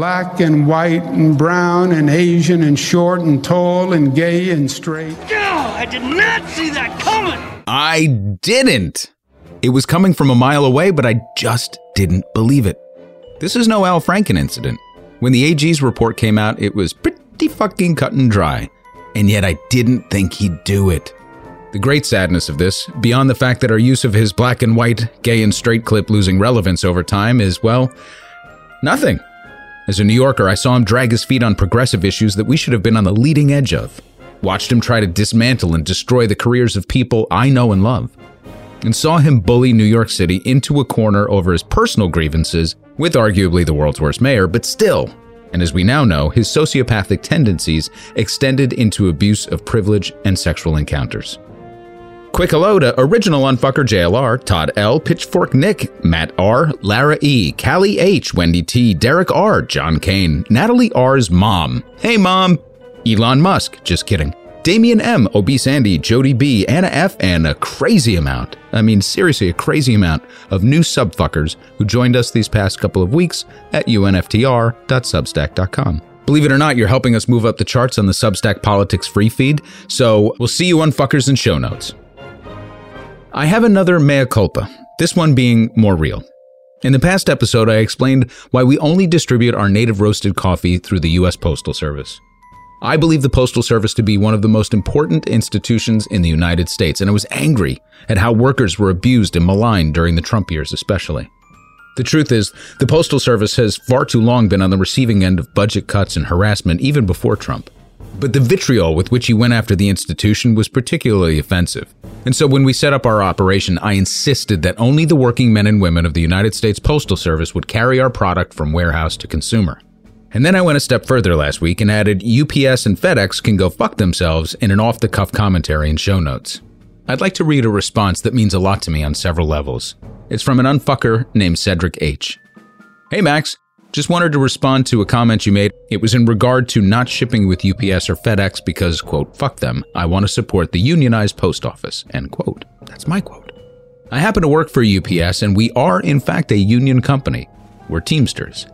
black and white and brown and Asian and short and tall and gay and straight. No, I did not see that coming. I didn't. It was coming from a mile away, but I just didn't believe it. This is no Al Franken incident. When the AG's report came out, it was pretty fucking cut and dry. And yet I didn't think he'd do it. The great sadness of this, beyond the fact that our use of his black and white, gay and straight clip losing relevance over time, is, well, nothing. As a New Yorker, I saw him drag his feet on progressive issues that we should have been on the leading edge of. Watched him try to dismantle and destroy the careers of people I know and love. And saw him bully New York City into a corner over his personal grievances with arguably the world's worst mayor, but still, and as we now know, his sociopathic tendencies extended into abuse of privilege and sexual encounters. Quick hello to original Unfucker JLR, Todd L, Pitchfork Nick, Matt R, Lara E, Callie H, Wendy T, Derek R, John Kane, Natalie R's mom. Hey mom! Elon Musk, just kidding. Damian M, Obese Andy, Jody B, Anna F, and a crazy amount, I mean seriously a crazy amount, of new subfuckers who joined us these past couple of weeks at unftr.substack.com. Believe it or not, you're helping us move up the charts on the Substack Politics free feed, so we'll see you unfuckers in show notes. I have another mea culpa, this one being more real. In the past episode, I explained why we only distribute our native roasted coffee through the U.S. Postal Service. I believe the Postal Service to be one of the most important institutions in the United States, and I was angry at how workers were abused and maligned during the Trump years, especially. The truth is, the Postal Service has far too long been on the receiving end of budget cuts and harassment even before Trump. But the vitriol with which he went after the institution was particularly offensive. And so when we set up our operation, I insisted that only the working men and women of the United States Postal Service would carry our product from warehouse to consumer. And then I went a step further last week and added UPS and FedEx can go fuck themselves in an off the cuff commentary and show notes. I'd like to read a response that means a lot to me on several levels. It's from an unfucker named Cedric H. Hey Max, just wanted to respond to a comment you made. It was in regard to not shipping with UPS or FedEx because, quote, fuck them. I want to support the unionized post office, end quote. That's my quote. I happen to work for UPS and we are, in fact, a union company. We're Teamsters.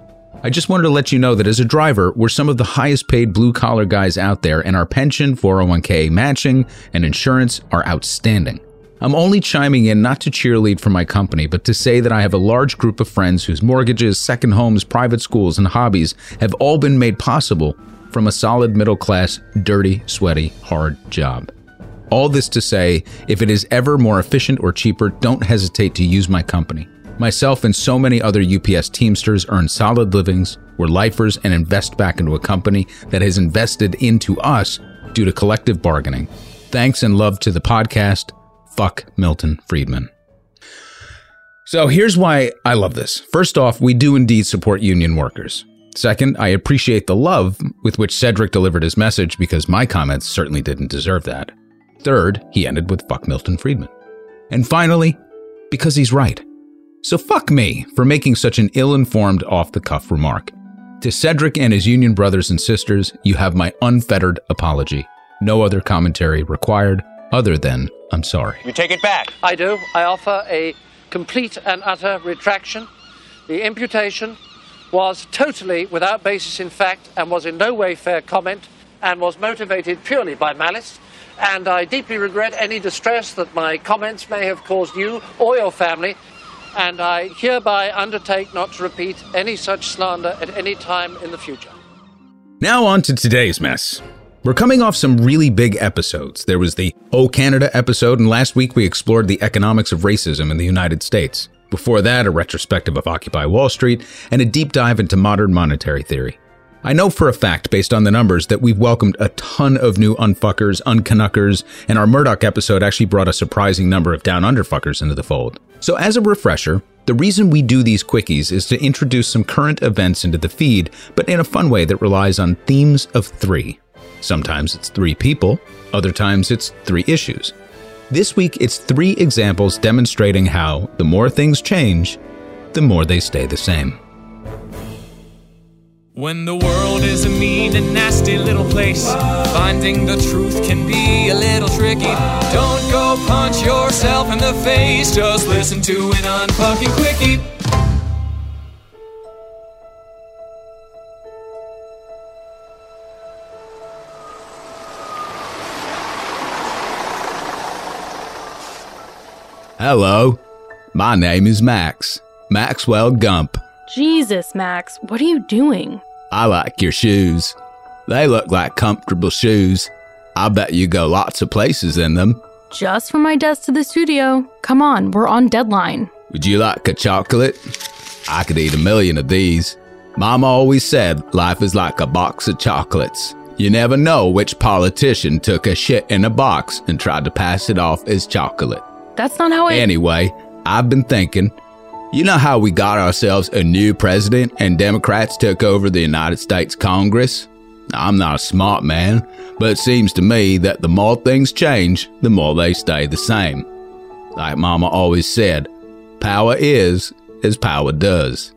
I just wanted to let you know that as a driver, we're some of the highest paid blue collar guys out there, and our pension, 401k matching, and insurance are outstanding. I'm only chiming in not to cheerlead for my company, but to say that I have a large group of friends whose mortgages, second homes, private schools, and hobbies have all been made possible from a solid middle class, dirty, sweaty, hard job. All this to say, if it is ever more efficient or cheaper, don't hesitate to use my company. Myself and so many other UPS Teamsters earn solid livings, we're lifers, and invest back into a company that has invested into us due to collective bargaining. Thanks and love to the podcast. Fuck Milton Friedman. So here's why I love this. First off, we do indeed support union workers. Second, I appreciate the love with which Cedric delivered his message because my comments certainly didn't deserve that. Third, he ended with fuck Milton Friedman. And finally, because he's right. So fuck me for making such an ill informed, off the cuff remark. To Cedric and his union brothers and sisters, you have my unfettered apology. No other commentary required other than I'm sorry. You take it back. I do. I offer a complete and utter retraction. The imputation was totally without basis in fact and was in no way fair comment and was motivated purely by malice. And I deeply regret any distress that my comments may have caused you or your family. And I hereby undertake not to repeat any such slander at any time in the future. Now, on to today's mess. We're coming off some really big episodes. There was the Oh Canada episode, and last week we explored the economics of racism in the United States. Before that, a retrospective of Occupy Wall Street and a deep dive into modern monetary theory. I know for a fact, based on the numbers, that we've welcomed a ton of new unfuckers, uncanuckers, and our Murdoch episode actually brought a surprising number of down underfuckers into the fold. So, as a refresher, the reason we do these quickies is to introduce some current events into the feed, but in a fun way that relies on themes of three. Sometimes it's three people, other times it's three issues. This week, it's three examples demonstrating how the more things change, the more they stay the same. When the world is a mean and nasty little place, finding the truth can be a little tricky. Don't go punch yourself in the face, just listen to an unfucking quickie. Hello, my name is Max. Maxwell Gump. Jesus, Max, what are you doing? I like your shoes. They look like comfortable shoes. I bet you go lots of places in them. Just from my desk to the studio. Come on, we're on deadline. Would you like a chocolate? I could eat a million of these. Mama always said life is like a box of chocolates. You never know which politician took a shit in a box and tried to pass it off as chocolate. That's not how it. Anyway, I've been thinking. You know how we got ourselves a new president and Democrats took over the United States Congress? I'm not a smart man, but it seems to me that the more things change, the more they stay the same. Like Mama always said, power is as power does.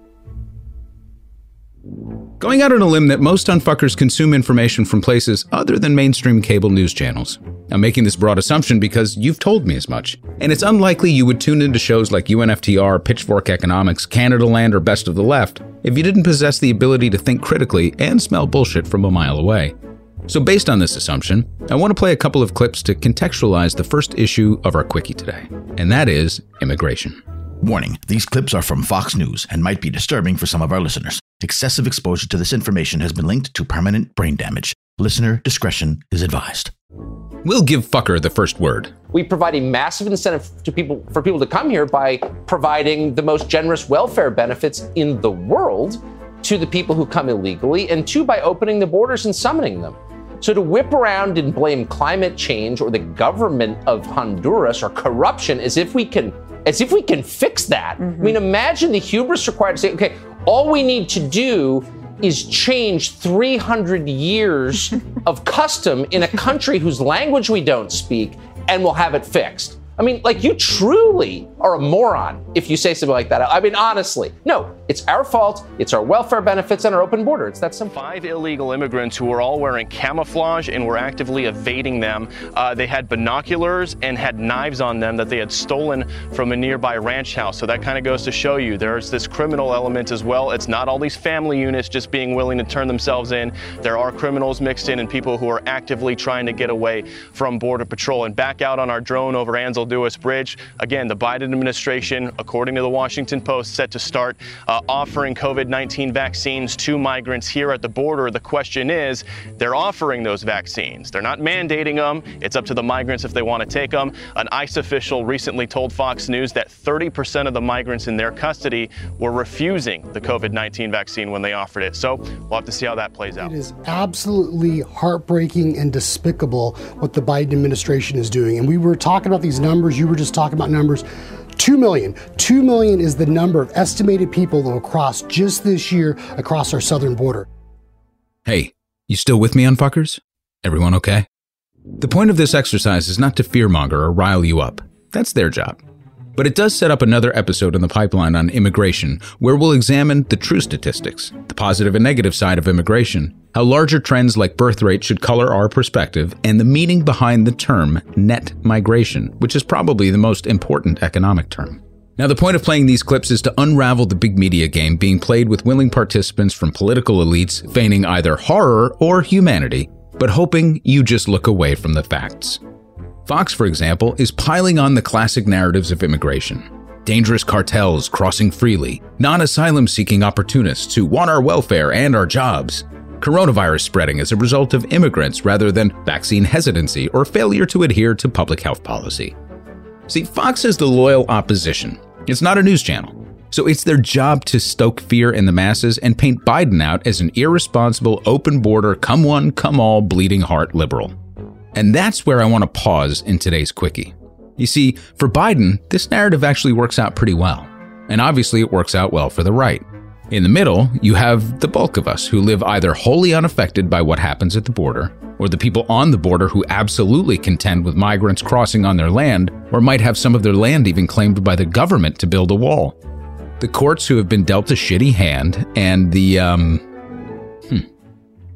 Going out on a limb that most unfuckers consume information from places other than mainstream cable news channels. I'm making this broad assumption because you've told me as much. And it's unlikely you would tune into shows like UNFTR, Pitchfork Economics, Canadaland, or Best of the Left if you didn't possess the ability to think critically and smell bullshit from a mile away. So, based on this assumption, I want to play a couple of clips to contextualize the first issue of our quickie today, and that is immigration. Warning these clips are from Fox News and might be disturbing for some of our listeners. Excessive exposure to this information has been linked to permanent brain damage. Listener discretion is advised. We'll give fucker the first word. We provide a massive incentive to people for people to come here by providing the most generous welfare benefits in the world to the people who come illegally, and two by opening the borders and summoning them. So to whip around and blame climate change or the government of Honduras or corruption as if we can as if we can fix that. Mm-hmm. I mean, imagine the hubris required to say, okay, all we need to do is change 300 years of custom in a country whose language we don't speak, and we'll have it fixed. I mean, like, you truly are a moron if you say something like that. I mean, honestly, no, it's our fault. It's our welfare benefits and our open border. It's that simple. Five illegal immigrants who were all wearing camouflage and were actively evading them. Uh, they had binoculars and had knives on them that they had stolen from a nearby ranch house. So that kind of goes to show you there's this criminal element as well. It's not all these family units just being willing to turn themselves in. There are criminals mixed in and people who are actively trying to get away from Border Patrol. And back out on our drone over Ansel Duis Bridge, again, the Biden administration, according to the Washington Post, set to start uh, offering COVID 19 vaccines to migrants here at the border. The question is, they're offering those vaccines. They're not mandating them. It's up to the migrants if they want to take them. An ICE official recently told Fox News that 30% of the migrants in their custody were refusing the COVID 19 vaccine when they offered it. So we'll have to see how that plays out. It is absolutely heartbreaking and despicable what the Biden administration is doing. And we were talking about these numbers. You were just talking about numbers. 2 million. 2 million is the number of estimated people that will cross just this year across our southern border. Hey, you still with me, unfuckers? Everyone okay? The point of this exercise is not to fearmonger or rile you up. That's their job. But it does set up another episode in the pipeline on immigration, where we'll examine the true statistics, the positive and negative side of immigration, how larger trends like birth rate should color our perspective, and the meaning behind the term net migration, which is probably the most important economic term. Now, the point of playing these clips is to unravel the big media game being played with willing participants from political elites feigning either horror or humanity, but hoping you just look away from the facts. Fox, for example, is piling on the classic narratives of immigration. Dangerous cartels crossing freely, non asylum seeking opportunists who want our welfare and our jobs, coronavirus spreading as a result of immigrants rather than vaccine hesitancy or failure to adhere to public health policy. See, Fox is the loyal opposition. It's not a news channel. So it's their job to stoke fear in the masses and paint Biden out as an irresponsible, open border, come one, come all, bleeding heart liberal. And that's where I want to pause in today's quickie. You see, for Biden, this narrative actually works out pretty well. And obviously, it works out well for the right. In the middle, you have the bulk of us who live either wholly unaffected by what happens at the border, or the people on the border who absolutely contend with migrants crossing on their land, or might have some of their land even claimed by the government to build a wall. The courts who have been dealt a shitty hand, and the, um, hmm,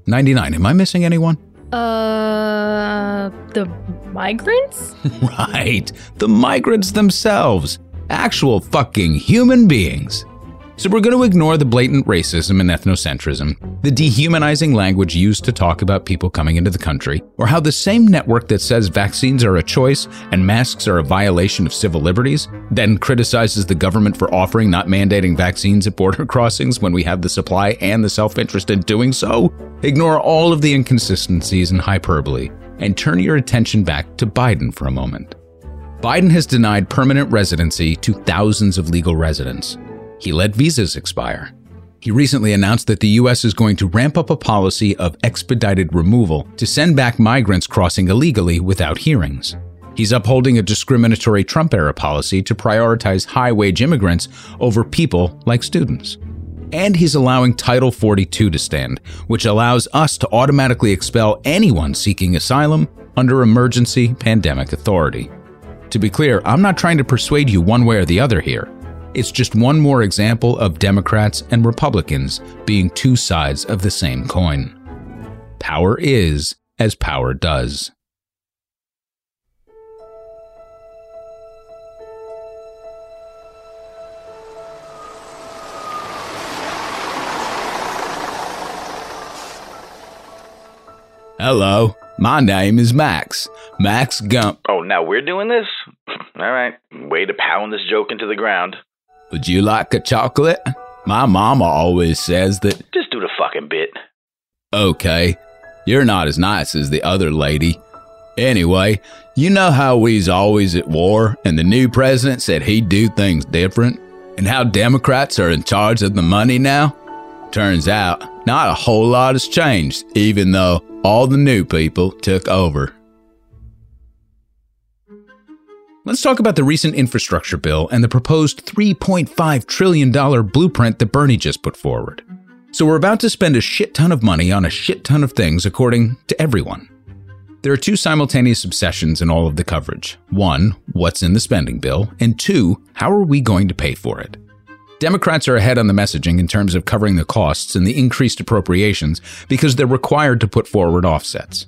99. Am I missing anyone? Uh, the migrants? right, the migrants themselves. Actual fucking human beings. So we're going to ignore the blatant racism and ethnocentrism, the dehumanizing language used to talk about people coming into the country, or how the same network that says vaccines are a choice and masks are a violation of civil liberties then criticizes the government for offering not mandating vaccines at border crossings when we have the supply and the self-interest in doing so. Ignore all of the inconsistencies and hyperbole and turn your attention back to Biden for a moment. Biden has denied permanent residency to thousands of legal residents. He let visas expire. He recently announced that the U.S. is going to ramp up a policy of expedited removal to send back migrants crossing illegally without hearings. He's upholding a discriminatory Trump era policy to prioritize high wage immigrants over people like students. And he's allowing Title 42 to stand, which allows us to automatically expel anyone seeking asylum under emergency pandemic authority. To be clear, I'm not trying to persuade you one way or the other here. It's just one more example of Democrats and Republicans being two sides of the same coin. Power is as power does. Hello, my name is Max. Max Gump. Oh, now we're doing this? All right. Way to pound this joke into the ground. Would you like a chocolate? My mama always says that. Just do the fucking bit. Okay, you're not as nice as the other lady. Anyway, you know how we's always at war and the new president said he'd do things different? And how Democrats are in charge of the money now? Turns out, not a whole lot has changed, even though all the new people took over. Let's talk about the recent infrastructure bill and the proposed $3.5 trillion blueprint that Bernie just put forward. So, we're about to spend a shit ton of money on a shit ton of things, according to everyone. There are two simultaneous obsessions in all of the coverage one, what's in the spending bill, and two, how are we going to pay for it? Democrats are ahead on the messaging in terms of covering the costs and the increased appropriations because they're required to put forward offsets.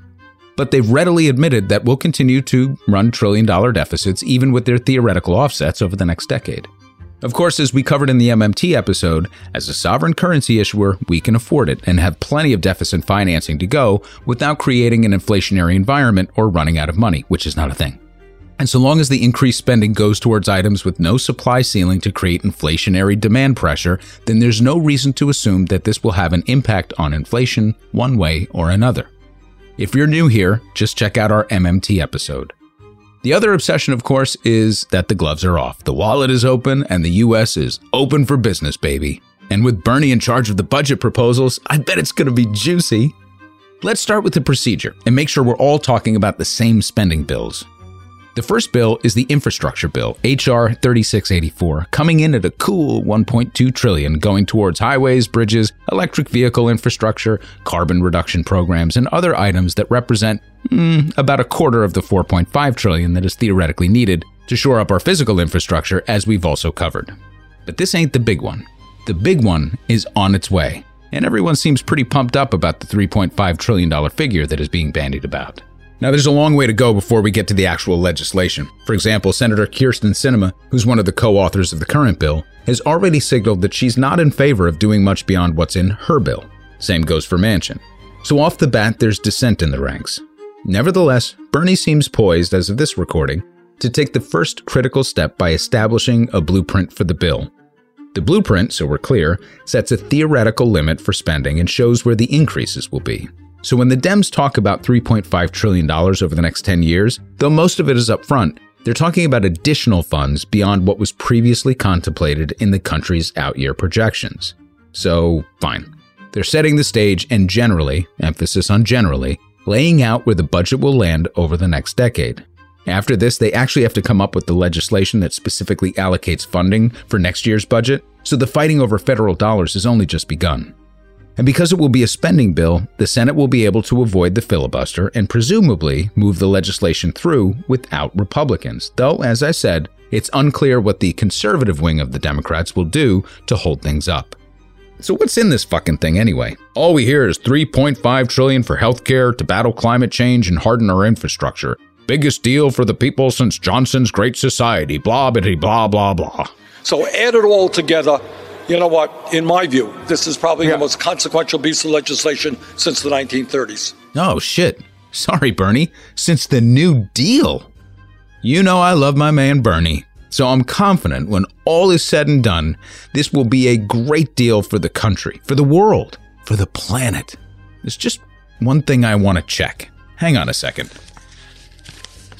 But they've readily admitted that we'll continue to run trillion dollar deficits even with their theoretical offsets over the next decade. Of course, as we covered in the MMT episode, as a sovereign currency issuer, we can afford it and have plenty of deficit financing to go without creating an inflationary environment or running out of money, which is not a thing. And so long as the increased spending goes towards items with no supply ceiling to create inflationary demand pressure, then there's no reason to assume that this will have an impact on inflation one way or another. If you're new here, just check out our MMT episode. The other obsession, of course, is that the gloves are off, the wallet is open, and the US is open for business, baby. And with Bernie in charge of the budget proposals, I bet it's going to be juicy. Let's start with the procedure and make sure we're all talking about the same spending bills. The first bill is the infrastructure bill, HR 3684, coming in at a cool 1.2 trillion going towards highways, bridges, electric vehicle infrastructure, carbon reduction programs, and other items that represent mm, about a quarter of the 4.5 trillion that is theoretically needed to shore up our physical infrastructure as we've also covered. But this ain't the big one. The big one is on its way, and everyone seems pretty pumped up about the $3.5 trillion figure that is being bandied about. Now, there's a long way to go before we get to the actual legislation. For example, Senator Kyrsten Sinema, who's one of the co authors of the current bill, has already signaled that she's not in favor of doing much beyond what's in her bill. Same goes for Manchin. So, off the bat, there's dissent in the ranks. Nevertheless, Bernie seems poised, as of this recording, to take the first critical step by establishing a blueprint for the bill. The blueprint, so we're clear, sets a theoretical limit for spending and shows where the increases will be. So when the Dems talk about $3.5 trillion over the next 10 years, though most of it is up front, they're talking about additional funds beyond what was previously contemplated in the country's out year projections. So, fine. They're setting the stage and generally, emphasis on generally, laying out where the budget will land over the next decade. After this, they actually have to come up with the legislation that specifically allocates funding for next year's budget, so the fighting over federal dollars has only just begun. And because it will be a spending bill, the Senate will be able to avoid the filibuster and presumably move the legislation through without Republicans. Though, as I said, it's unclear what the conservative wing of the Democrats will do to hold things up. So what's in this fucking thing anyway? All we hear is 3.5 trillion for healthcare to battle climate change and harden our infrastructure. Biggest deal for the people since Johnson's Great Society. Blah bitty blah blah blah. So add it all together, You know what? In my view, this is probably the most consequential piece of legislation since the 1930s. Oh, shit. Sorry, Bernie. Since the New Deal. You know I love my man Bernie. So I'm confident when all is said and done, this will be a great deal for the country, for the world, for the planet. There's just one thing I want to check. Hang on a second.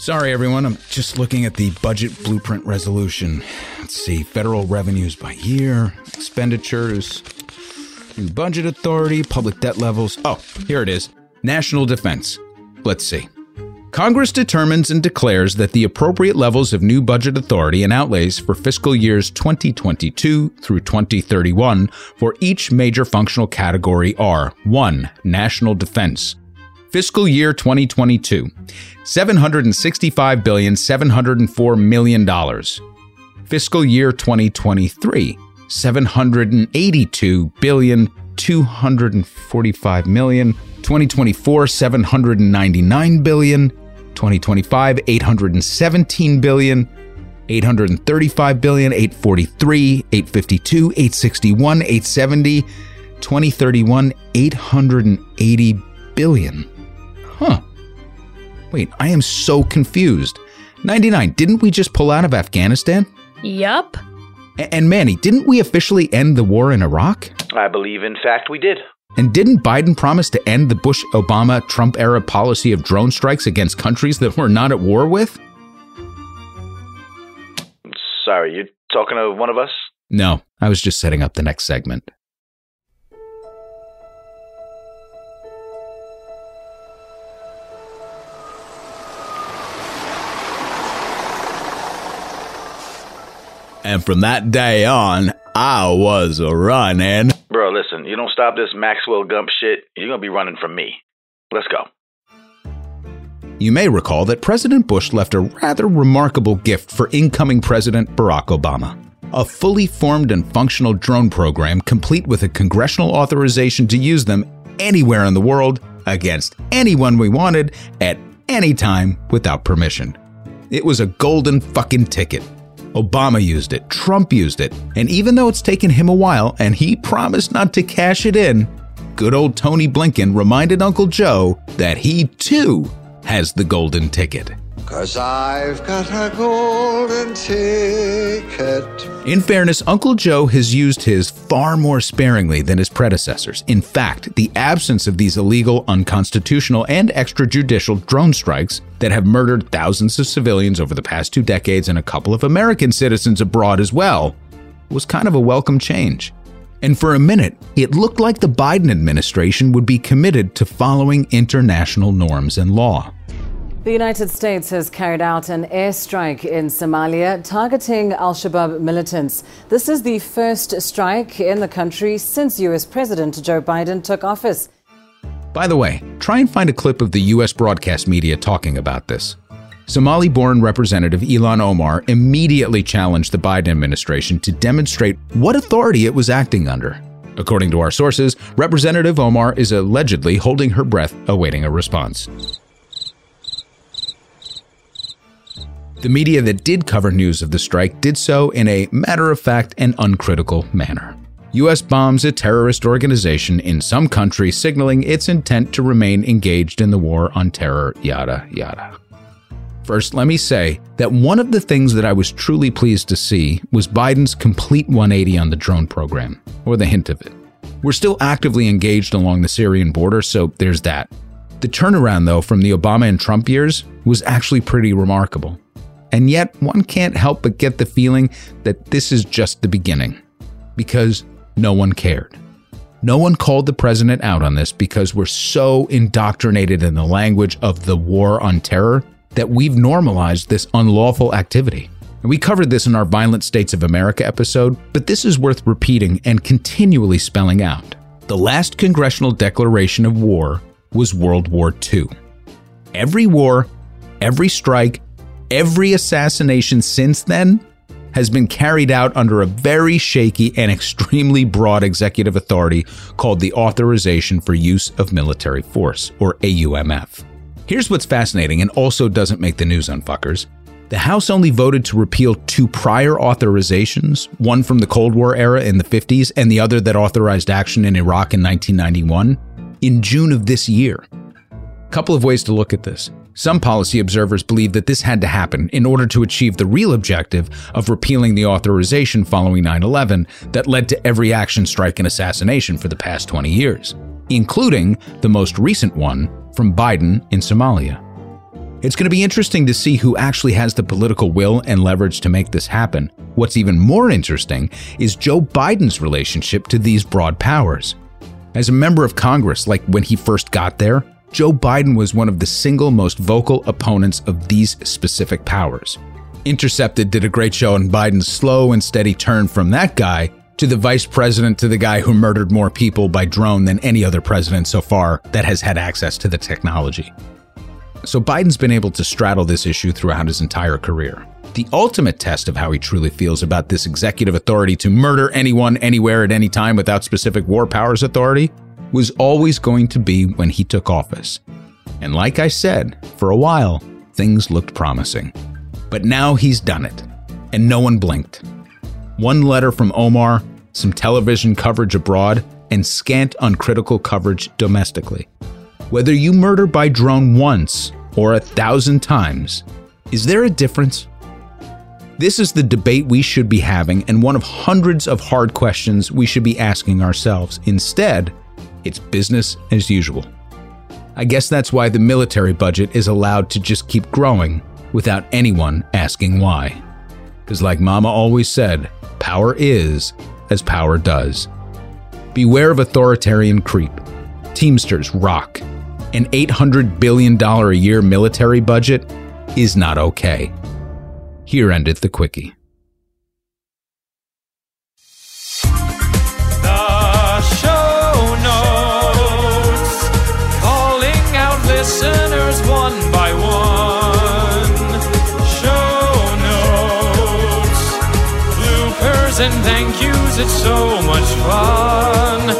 Sorry, everyone. I'm just looking at the budget blueprint resolution. Let's see federal revenues by year, expenditures, new budget authority, public debt levels. Oh, here it is national defense. Let's see. Congress determines and declares that the appropriate levels of new budget authority and outlays for fiscal years 2022 through 2031 for each major functional category are 1. National defense. Fiscal year 2022, $765,704 million. Fiscal year 2023, 782 billion 245 million. 2024 799 billion. 2025 817 billion. 835 billion 843 852 861 870 2031 880 billion huh wait i am so confused 99 didn't we just pull out of afghanistan Yup. A- and manny didn't we officially end the war in iraq I believe, in fact, we did. and didn't Biden promise to end the Bush Obama Trump era policy of drone strikes against countries that we're not at war with? Sorry, you're talking to one of us? No, I was just setting up the next segment. And from that day on, I was running. Bro, listen, you don't stop this Maxwell Gump shit, you're gonna be running from me. Let's go. You may recall that President Bush left a rather remarkable gift for incoming President Barack Obama a fully formed and functional drone program complete with a congressional authorization to use them anywhere in the world against anyone we wanted at any time without permission. It was a golden fucking ticket. Obama used it, Trump used it, and even though it's taken him a while and he promised not to cash it in, good old Tony Blinken reminded Uncle Joe that he too has the golden ticket. Cause I've got a golden ticket. In fairness, Uncle Joe has used his far more sparingly than his predecessors. In fact, the absence of these illegal, unconstitutional, and extrajudicial drone strikes that have murdered thousands of civilians over the past two decades and a couple of American citizens abroad as well was kind of a welcome change. And for a minute, it looked like the Biden administration would be committed to following international norms and law. The United States has carried out an airstrike in Somalia targeting Al Shabaab militants. This is the first strike in the country since US President Joe Biden took office. By the way, try and find a clip of the US broadcast media talking about this. Somali born Representative Ilhan Omar immediately challenged the Biden administration to demonstrate what authority it was acting under. According to our sources, Representative Omar is allegedly holding her breath awaiting a response. The media that did cover news of the strike did so in a matter of fact and uncritical manner. US bombs a terrorist organization in some country, signaling its intent to remain engaged in the war on terror, yada, yada. First, let me say that one of the things that I was truly pleased to see was Biden's complete 180 on the drone program, or the hint of it. We're still actively engaged along the Syrian border, so there's that. The turnaround, though, from the Obama and Trump years was actually pretty remarkable. And yet, one can't help but get the feeling that this is just the beginning. Because no one cared. No one called the president out on this because we're so indoctrinated in the language of the war on terror that we've normalized this unlawful activity. And we covered this in our Violent States of America episode, but this is worth repeating and continually spelling out. The last congressional declaration of war was World War II. Every war, every strike, every assassination since then has been carried out under a very shaky and extremely broad executive authority called the Authorization for Use of Military Force, or AUMF. Here's what's fascinating and also doesn't make the news on fuckers. The House only voted to repeal two prior authorizations, one from the Cold War era in the 50s and the other that authorized action in Iraq in 1991, in June of this year. Couple of ways to look at this. Some policy observers believe that this had to happen in order to achieve the real objective of repealing the authorization following 9 11 that led to every action, strike, and assassination for the past 20 years, including the most recent one from Biden in Somalia. It's going to be interesting to see who actually has the political will and leverage to make this happen. What's even more interesting is Joe Biden's relationship to these broad powers. As a member of Congress, like when he first got there, Joe Biden was one of the single most vocal opponents of these specific powers. Intercepted did a great show on Biden's slow and steady turn from that guy to the vice president to the guy who murdered more people by drone than any other president so far that has had access to the technology. So Biden's been able to straddle this issue throughout his entire career. The ultimate test of how he truly feels about this executive authority to murder anyone, anywhere, at any time without specific war powers authority was always going to be when he took office. And like I said, for a while, things looked promising. But now he's done it, and no one blinked. One letter from Omar, some television coverage abroad, and scant uncritical coverage domestically. Whether you murder by drone once or a thousand times, is there a difference? This is the debate we should be having, and one of hundreds of hard questions we should be asking ourselves. Instead, it's business as usual. I guess that's why the military budget is allowed to just keep growing without anyone asking why. Because, like Mama always said, power is as power does. Beware of authoritarian creep. Teamsters rock. An $800 billion a year military budget is not okay. Here endeth the quickie. It's so much fun.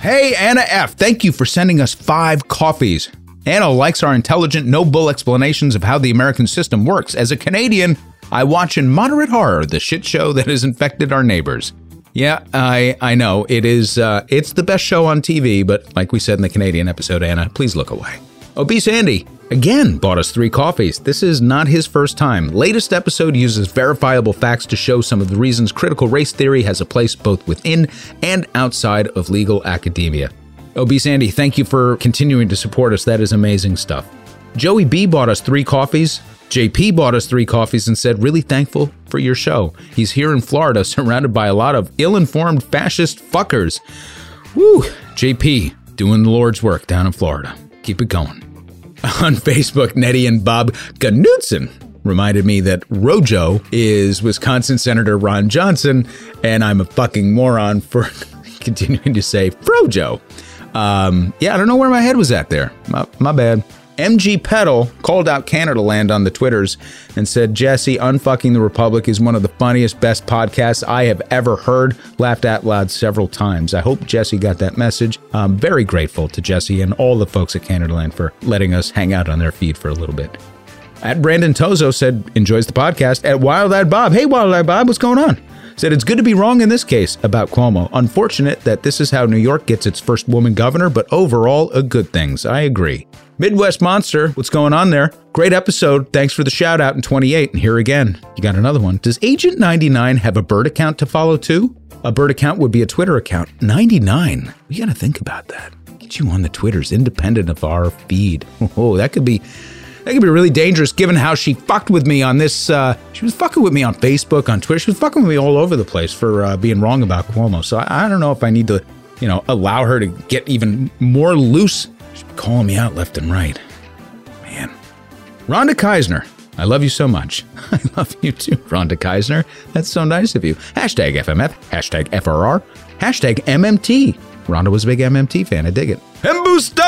Hey, Anna F., thank you for sending us five coffees. Anna likes our intelligent, no bull explanations of how the American system works. As a Canadian, I watch in moderate horror the shit show that has infected our neighbors. Yeah, I I know it is. Uh, it's the best show on TV, but like we said in the Canadian episode, Anna, please look away. Oh, Obese Andy again bought us three coffees. This is not his first time. Latest episode uses verifiable facts to show some of the reasons critical race theory has a place both within and outside of legal academia. Oh, Obese Andy, thank you for continuing to support us. That is amazing stuff. Joey B bought us three coffees. JP bought us three coffees and said, really thankful for your show. He's here in Florida, surrounded by a lot of ill informed fascist fuckers. Woo! JP, doing the Lord's work down in Florida. Keep it going. On Facebook, Nettie and Bob Knudsen reminded me that Rojo is Wisconsin Senator Ron Johnson, and I'm a fucking moron for continuing to say Frojo. Um, yeah, I don't know where my head was at there. My, my bad. MG Pedal called out Canadaland on the Twitters and said, Jesse, Unfucking the Republic is one of the funniest, best podcasts I have ever heard. Laughed out loud several times. I hope Jesse got that message. I'm very grateful to Jesse and all the folks at Canadaland for letting us hang out on their feed for a little bit. At Brandon Tozo said, enjoys the podcast. At Wild Eyed Bob, hey, Wild Eyed Bob, what's going on? Said it's good to be wrong in this case about Cuomo. Unfortunate that this is how New York gets its first woman governor, but overall, a good things. I agree. Midwest Monster, what's going on there? Great episode. Thanks for the shout out in 28. And here again, you got another one. Does Agent 99 have a bird account to follow too? A bird account would be a Twitter account. 99. We got to think about that. Get you on the Twitters independent of our feed. Oh, that could be that could be really dangerous given how she fucked with me on this. Uh, she was fucking with me on Facebook, on Twitter. She was fucking with me all over the place for uh, being wrong about Cuomo. So I, I, don't know if I need to, you know, allow her to get even more loose. She's calling me out left and right. Man. Rhonda Keisner. I love you so much. I love you too, Rhonda Keisner. That's so nice of you. Hashtag FMF, hashtag FRR, hashtag MMT. Rhonda was a big MMT fan. I dig it. Embusto!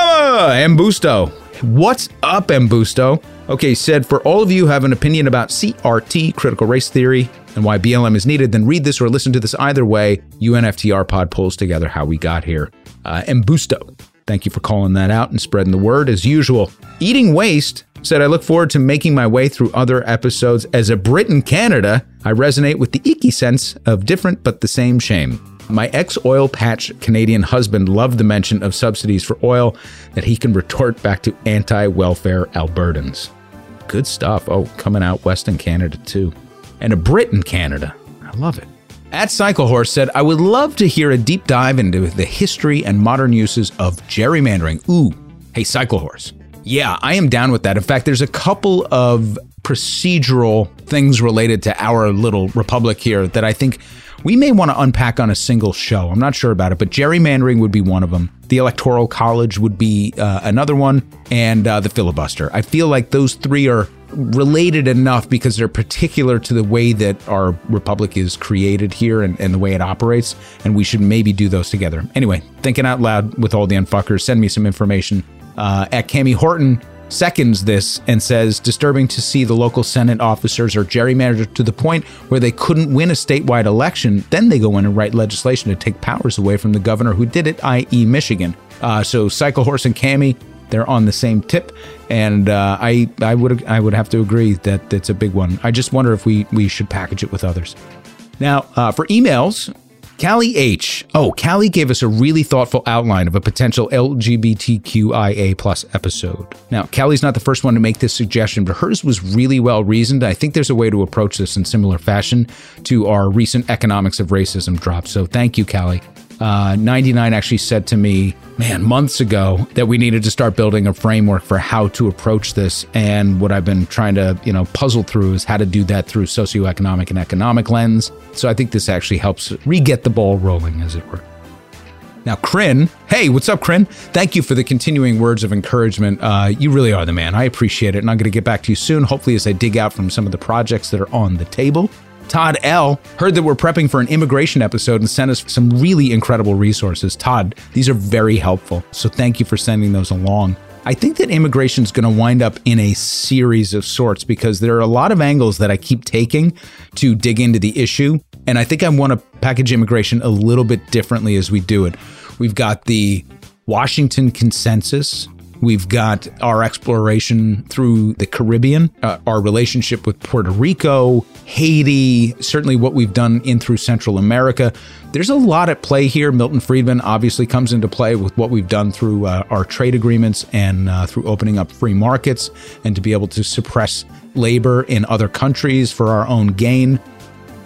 Embusto. What's up, Embusto? Okay, said for all of you who have an opinion about CRT, critical race theory, and why BLM is needed, then read this or listen to this either way. UNFTR pod pulls together how we got here. Uh, Embusto, thank you for calling that out and spreading the word as usual. Eating waste said, I look forward to making my way through other episodes. As a Brit in Canada, I resonate with the icky sense of different but the same shame. My ex oil patch Canadian husband loved the mention of subsidies for oil that he can retort back to anti welfare Albertans. Good stuff. Oh, coming out west in Canada too. And a Brit in Canada. I love it. At Cyclehorse said, I would love to hear a deep dive into the history and modern uses of gerrymandering. Ooh, hey, Cyclehorse. Yeah, I am down with that. In fact, there's a couple of procedural things related to our little republic here that I think we may want to unpack on a single show. I'm not sure about it, but gerrymandering would be one of them. The Electoral College would be uh, another one, and uh, the filibuster. I feel like those three are related enough because they're particular to the way that our republic is created here and, and the way it operates, and we should maybe do those together. Anyway, thinking out loud with all the unfuckers, send me some information. Uh, at Cami Horton seconds this and says disturbing to see the local Senate officers are gerrymandered to the point where they couldn't win a statewide election. Then they go in and write legislation to take powers away from the governor who did it, i.e., Michigan. Uh, so Cycle Horse and Cami, they're on the same tip, and uh, I I would I would have to agree that it's a big one. I just wonder if we we should package it with others. Now, uh, for emails, Callie H. Oh, Callie gave us a really thoughtful outline of a potential LGBTQIA plus episode. Now, Callie's not the first one to make this suggestion, but hers was really well reasoned. I think there's a way to approach this in similar fashion to our recent economics of racism drop. So thank you, Callie. Uh, 99 actually said to me, man, months ago that we needed to start building a framework for how to approach this. And what I've been trying to, you know, puzzle through is how to do that through socioeconomic and economic lens. So I think this actually helps re-get the ball rolling, as it were. Now, Crin, hey, what's up, Crin? Thank you for the continuing words of encouragement. Uh, you really are the man. I appreciate it. And I'm going to get back to you soon, hopefully, as I dig out from some of the projects that are on the table. Todd L. heard that we're prepping for an immigration episode and sent us some really incredible resources. Todd, these are very helpful. So thank you for sending those along. I think that immigration is going to wind up in a series of sorts because there are a lot of angles that I keep taking to dig into the issue. And I think I want to package immigration a little bit differently as we do it. We've got the Washington consensus, We've got our exploration through the Caribbean, uh, our relationship with Puerto Rico, Haiti, certainly what we've done in through Central America. There's a lot at play here. Milton Friedman obviously comes into play with what we've done through uh, our trade agreements and uh, through opening up free markets and to be able to suppress labor in other countries for our own gain.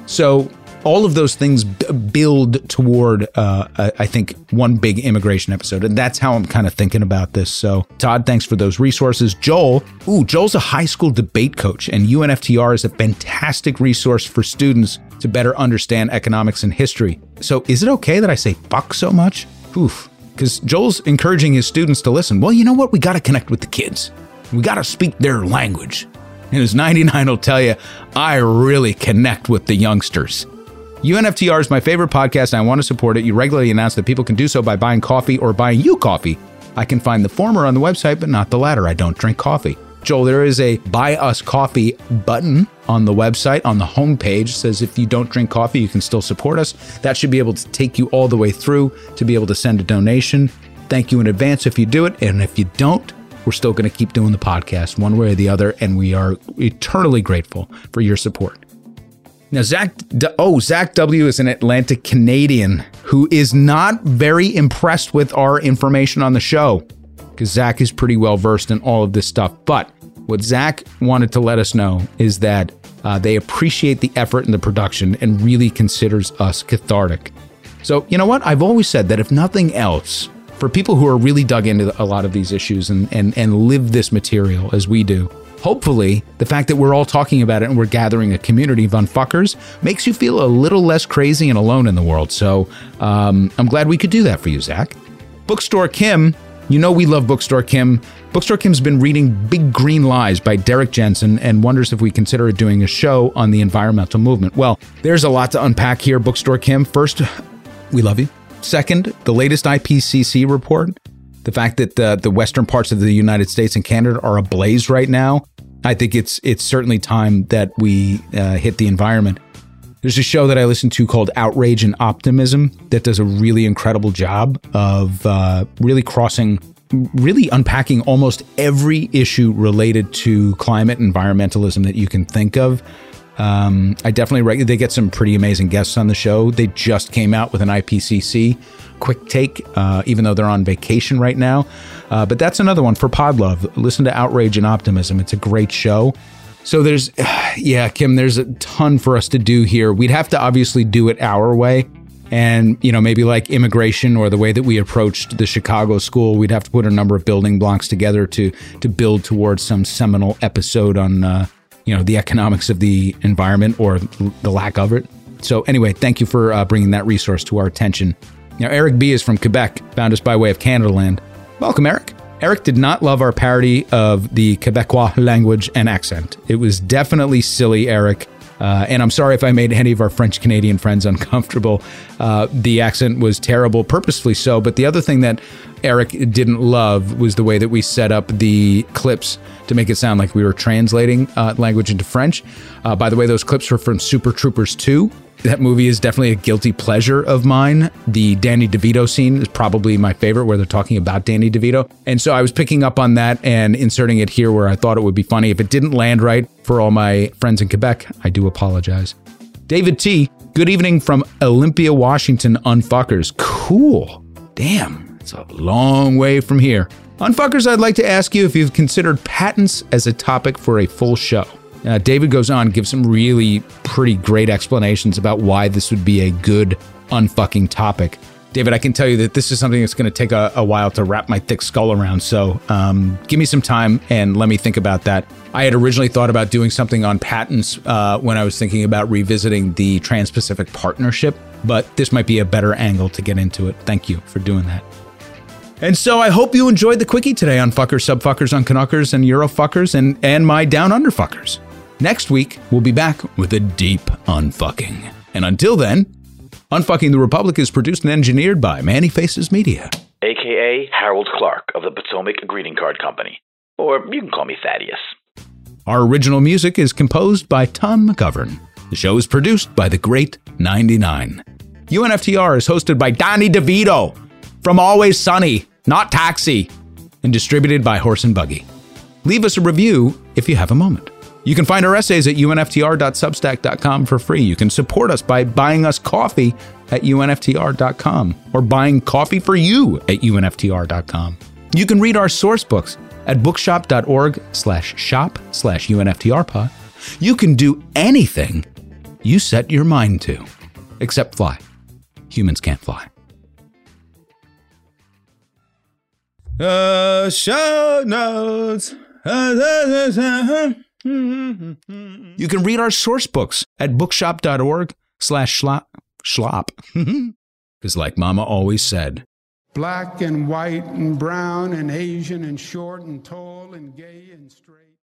So all of those things b- build toward, uh, I think, one big immigration episode. And that's how I'm kind of thinking about this. So, Todd, thanks for those resources. Joel, ooh, Joel's a high school debate coach, and UNFTR is a fantastic resource for students to better understand economics and history. So, is it okay that I say fuck so much? Oof. Because Joel's encouraging his students to listen. Well, you know what? We got to connect with the kids. We got to speak their language. And as 99 will tell you, I really connect with the youngsters. UNFTR is my favorite podcast and I want to support it. You regularly announce that people can do so by buying coffee or buying you coffee. I can find the former on the website, but not the latter. I don't drink coffee. Joel, there is a buy us coffee button on the website on the homepage. It says if you don't drink coffee, you can still support us. That should be able to take you all the way through to be able to send a donation. Thank you in advance if you do it. And if you don't, we're still going to keep doing the podcast one way or the other. And we are eternally grateful for your support. Now, Zach, oh, Zach W is an Atlantic Canadian who is not very impressed with our information on the show because Zach is pretty well versed in all of this stuff. But what Zach wanted to let us know is that uh, they appreciate the effort in the production and really considers us cathartic. So, you know what? I've always said that if nothing else, for people who are really dug into a lot of these issues and, and, and live this material as we do, Hopefully, the fact that we're all talking about it and we're gathering a community of unfuckers makes you feel a little less crazy and alone in the world. So um, I'm glad we could do that for you, Zach. Bookstore Kim, you know we love Bookstore Kim. Bookstore Kim's been reading Bright Green Lies by Derrick Jensen and wonders if we consider doing a show on the environmental movement. Well, there's a lot to unpack here, Bookstore Kim. First, we love you. Second, the latest IPCC report the fact that the, the western parts of the United States and Canada are ablaze right now, I think it's it's certainly time that we uh, hit the environment. There's a show that I listen to called Outrage and Optimism that does a really incredible job of uh, really crossing really unpacking almost every issue related to climate environmentalism that you can think of. Um, I definitely reg- they get some pretty amazing guests on the show. They just came out with an IPCC quick take, uh, even though they're on vacation right now. Uh, but that's another one for Podlove. Listen to Outrage and Optimism. It's a great show. So there's, yeah, Kim, there's a ton for us to do here. We'd have to obviously do it our way. And, you know, maybe like immigration or the way that we approached the Chicago school, we'd have to put a number of building blocks together to to build towards some seminal episode on, uh, you know, the economics of the environment or the lack of it. So, anyway, thank you for uh, bringing that resource to our attention. Now, Eric B is from Quebec, found us by way of Canadaland. Welcome, Eric. Eric did not love our parody of the Quebecois language and accent. It was definitely silly, Eric. Uh, and I'm sorry if I made any of our French Canadian friends uncomfortable. Uh, the accent was terrible, purposefully so. But the other thing that Eric didn't love was the way that we set up the clips to make it sound like we were translating uh, language into French. Uh, by the way, those clips were from Super Troopers 2. That movie is definitely a guilty pleasure of mine. The Danny DeVito scene is probably my favorite, where they're talking about Danny DeVito. And so I was picking up on that and inserting it here where I thought it would be funny. If it didn't land right for all my friends in Quebec, I do apologize. David T, good evening from Olympia, Washington, Unfuckers. Cool. Damn, it's a long way from here. Unfuckers, I'd like to ask you if you've considered patents as a topic for a full show. Uh, David goes on, gives some really pretty great explanations about why this would be a good unfucking topic. David, I can tell you that this is something that's going to take a, a, while to wrap my thick skull around. So um, give me some time and let me think about that. I had originally thought about doing something on patents uh, when I was thinking about revisiting the Trans Pacific Partnership, but this might be a better angle to get into it. Thank you for doing that. And so I hope you enjoyed the quickie today on fuckers, subfuckers, on uncanuckers, and Eurofuckers, and, and my down under fuckers. Next week, we'll be back with a deep unfucking. And until then, Unfucking the Republic is produced and engineered by Manny Faces Media. AKA Harold Clark of the Potomac Greeting Card Company. Or you can call me Thaddeus. Our original music is composed by Tom McGovern. The show is produced by The Great 99. UNFTR is hosted by Donnie DeVito from Always Sunny, not Taxi, and distributed by Horse and Buggy. Leave us a review if you have a moment. You can find our essays at unftr.substack.com for free. You can support us by buying us coffee at unftr.com or buying coffee for you at unftr.com. You can read our source books at bookshop.org slash shop slash unftrpod. You can do anything you set your mind to, except fly. Humans can't fly. Uh, show notes. Uh, uh, uh, You can read our source books at bookshop.org slash schlop. Schlop. Because like Mama always said, black and white and brown and Asian and short and tall and gay and straight.